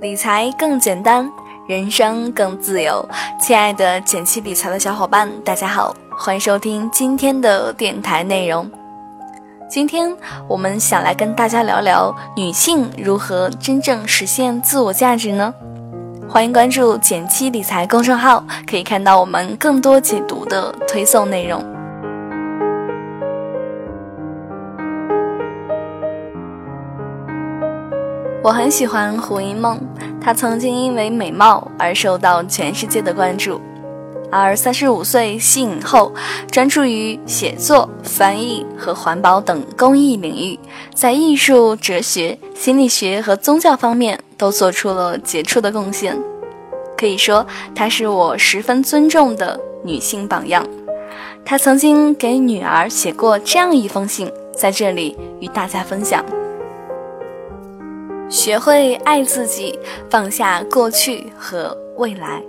理财更简单，人生更自由。亲爱的简七理财的小伙伴，大家好，欢迎收听今天的电台内容。今天我们想来跟大家聊聊女性如何真正实现自我价值呢？欢迎关注简七理财公众号，可以看到我们更多解读的推送内容。我很喜欢胡因梦，她曾经因为美貌而受到全世界的关注，而三十五岁息影后，专注于写作、翻译和环保等公益领域，在艺术、哲学、心理学和宗教方面都做出了杰出的贡献。可以说，她是我十分尊重的女性榜样。她曾经给女儿写过这样一封信，在这里与大家分享。学会爱自己，放下过去和未来。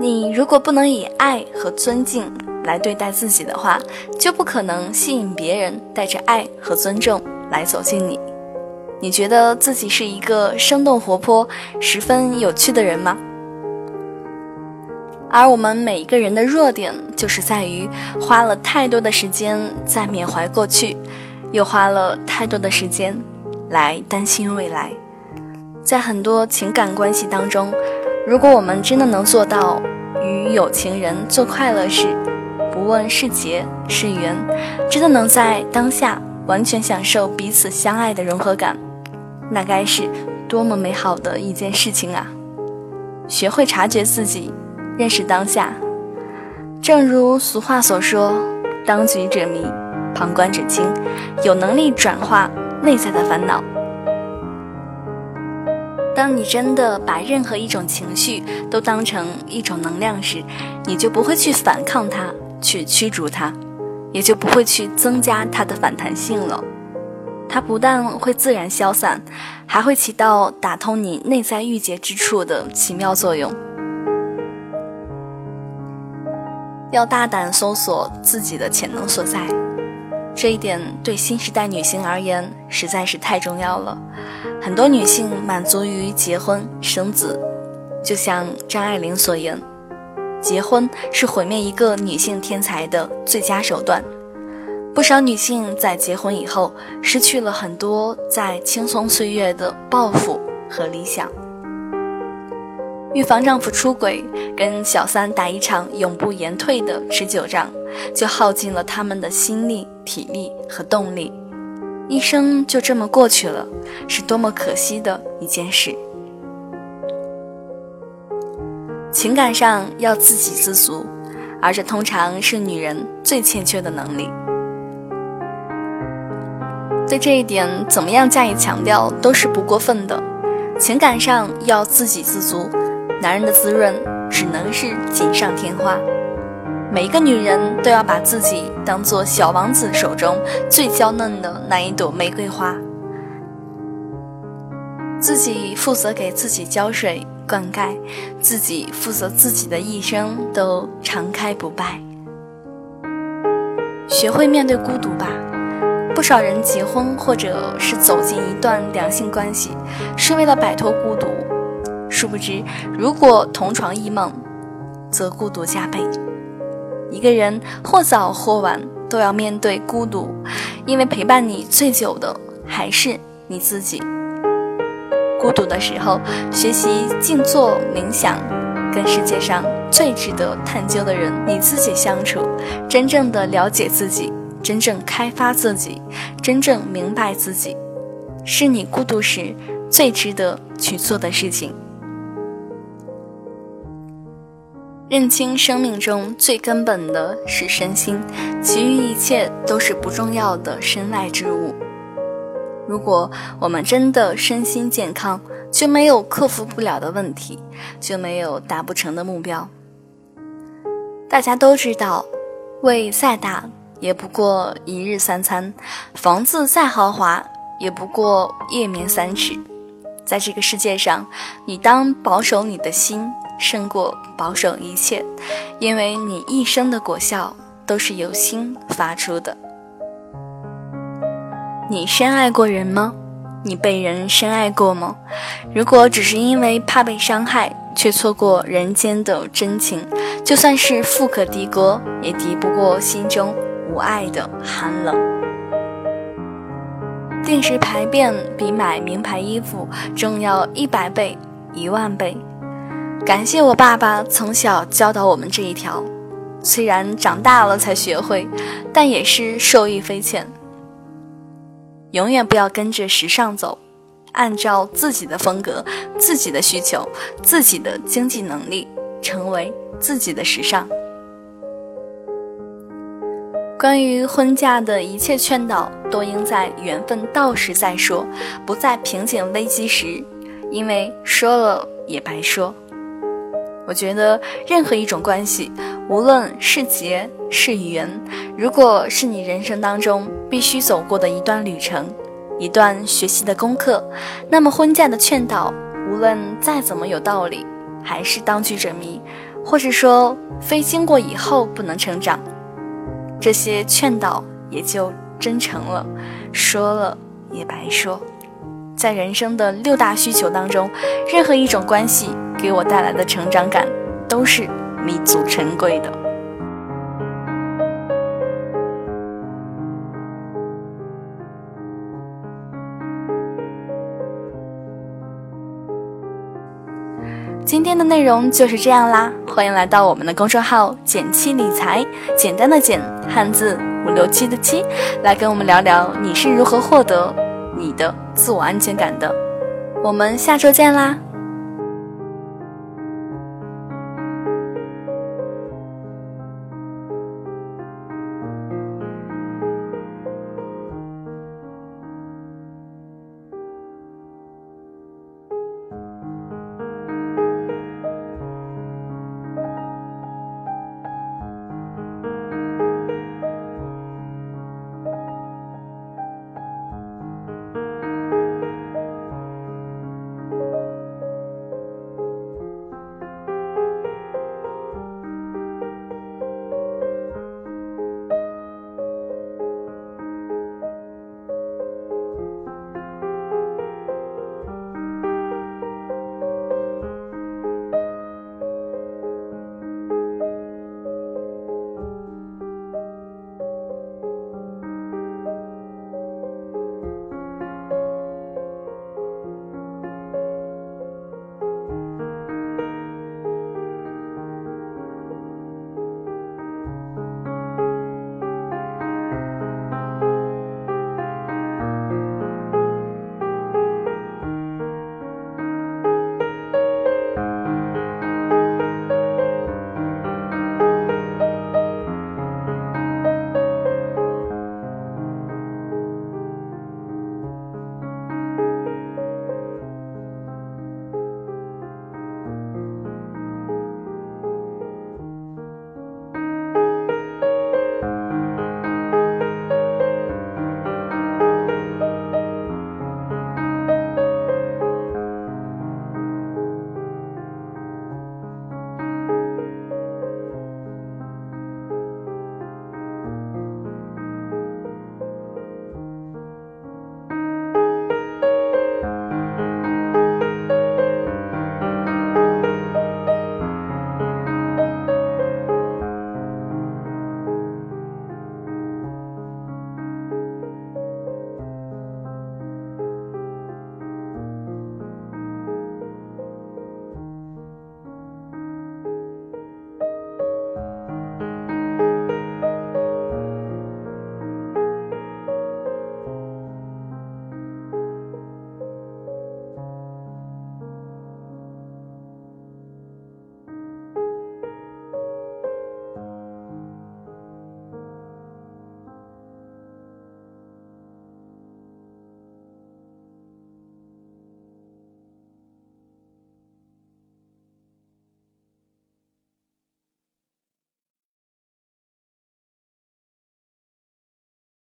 你如果不能以爱和尊敬来对待自己的话，就不可能吸引别人带着爱和尊重来走进你。你觉得自己是一个生动活泼、十分有趣的人吗？而我们每一个人的弱点，就是在于花了太多的时间在缅怀过去，又花了太多的时间。来担心未来，在很多情感关系当中，如果我们真的能做到与有情人做快乐事，不问是劫是缘，真的能在当下完全享受彼此相爱的融合感，那该是多么美好的一件事情啊！学会察觉自己，认识当下，正如俗话所说：“当局者迷，旁观者清。”有能力转化。内在的烦恼。当你真的把任何一种情绪都当成一种能量时，你就不会去反抗它，去驱逐它，也就不会去增加它的反弹性了。它不但会自然消散，还会起到打通你内在郁结之处的奇妙作用。要大胆搜索自己的潜能所在。这一点对新时代女性而言实在是太重要了。很多女性满足于结婚生子，就像张爱玲所言：“结婚是毁灭一个女性天才的最佳手段。”不少女性在结婚以后，失去了很多在青葱岁月的抱负和理想。预防丈夫出轨，跟小三打一场永不言退的持久战，就耗尽了他们的心力、体力和动力，一生就这么过去了，是多么可惜的一件事。情感上要自给自足，而这通常是女人最欠缺的能力。对这一点，怎么样加以强调都是不过分的。情感上要自给自足。男人的滋润只能是锦上添花，每一个女人都要把自己当做小王子手中最娇嫩的那一朵玫瑰花，自己负责给自己浇水灌溉，自己负责自己的一生都常开不败。学会面对孤独吧，不少人结婚或者是走进一段两性关系，是为了摆脱孤独。殊不知，如果同床异梦，则孤独加倍。一个人或早或晚都要面对孤独，因为陪伴你最久的还是你自己。孤独的时候，学习静坐冥想，跟世界上最值得探究的人你自己相处，真正的了解自己，真正开发自己，真正明白自己，是你孤独时最值得去做的事情。认清生命中最根本的是身心，其余一切都是不重要的身外之物。如果我们真的身心健康，就没有克服不了的问题，就没有达不成的目标。大家都知道，胃再大也不过一日三餐，房子再豪华也不过夜眠三尺。在这个世界上，你当保守你的心。胜过保守一切，因为你一生的果效都是由心发出的。你深爱过人吗？你被人深爱过吗？如果只是因为怕被伤害，却错过人间的真情，就算是富可敌国，也敌不过心中无爱的寒冷。定时排便比买名牌衣服重要一百倍、一万倍。感谢我爸爸从小教导我们这一条，虽然长大了才学会，但也是受益匪浅。永远不要跟着时尚走，按照自己的风格、自己的需求、自己的经济能力，成为自己的时尚。关于婚嫁的一切劝导，都应在缘分到时再说，不在瓶颈危机时，因为说了也白说。我觉得任何一种关系，无论是劫是缘，如果是你人生当中必须走过的一段旅程，一段学习的功课，那么婚嫁的劝导，无论再怎么有道理，还是当局者迷，或是说非经过以后不能成长，这些劝导也就真诚了，说了也白说。在人生的六大需求当中，任何一种关系。给我带来的成长感，都是弥足珍贵的。今天的内容就是这样啦，欢迎来到我们的公众号“简七理财”，简单的简，汉字五六七的七，来跟我们聊聊你是如何获得你的自我安全感的。我们下周见啦！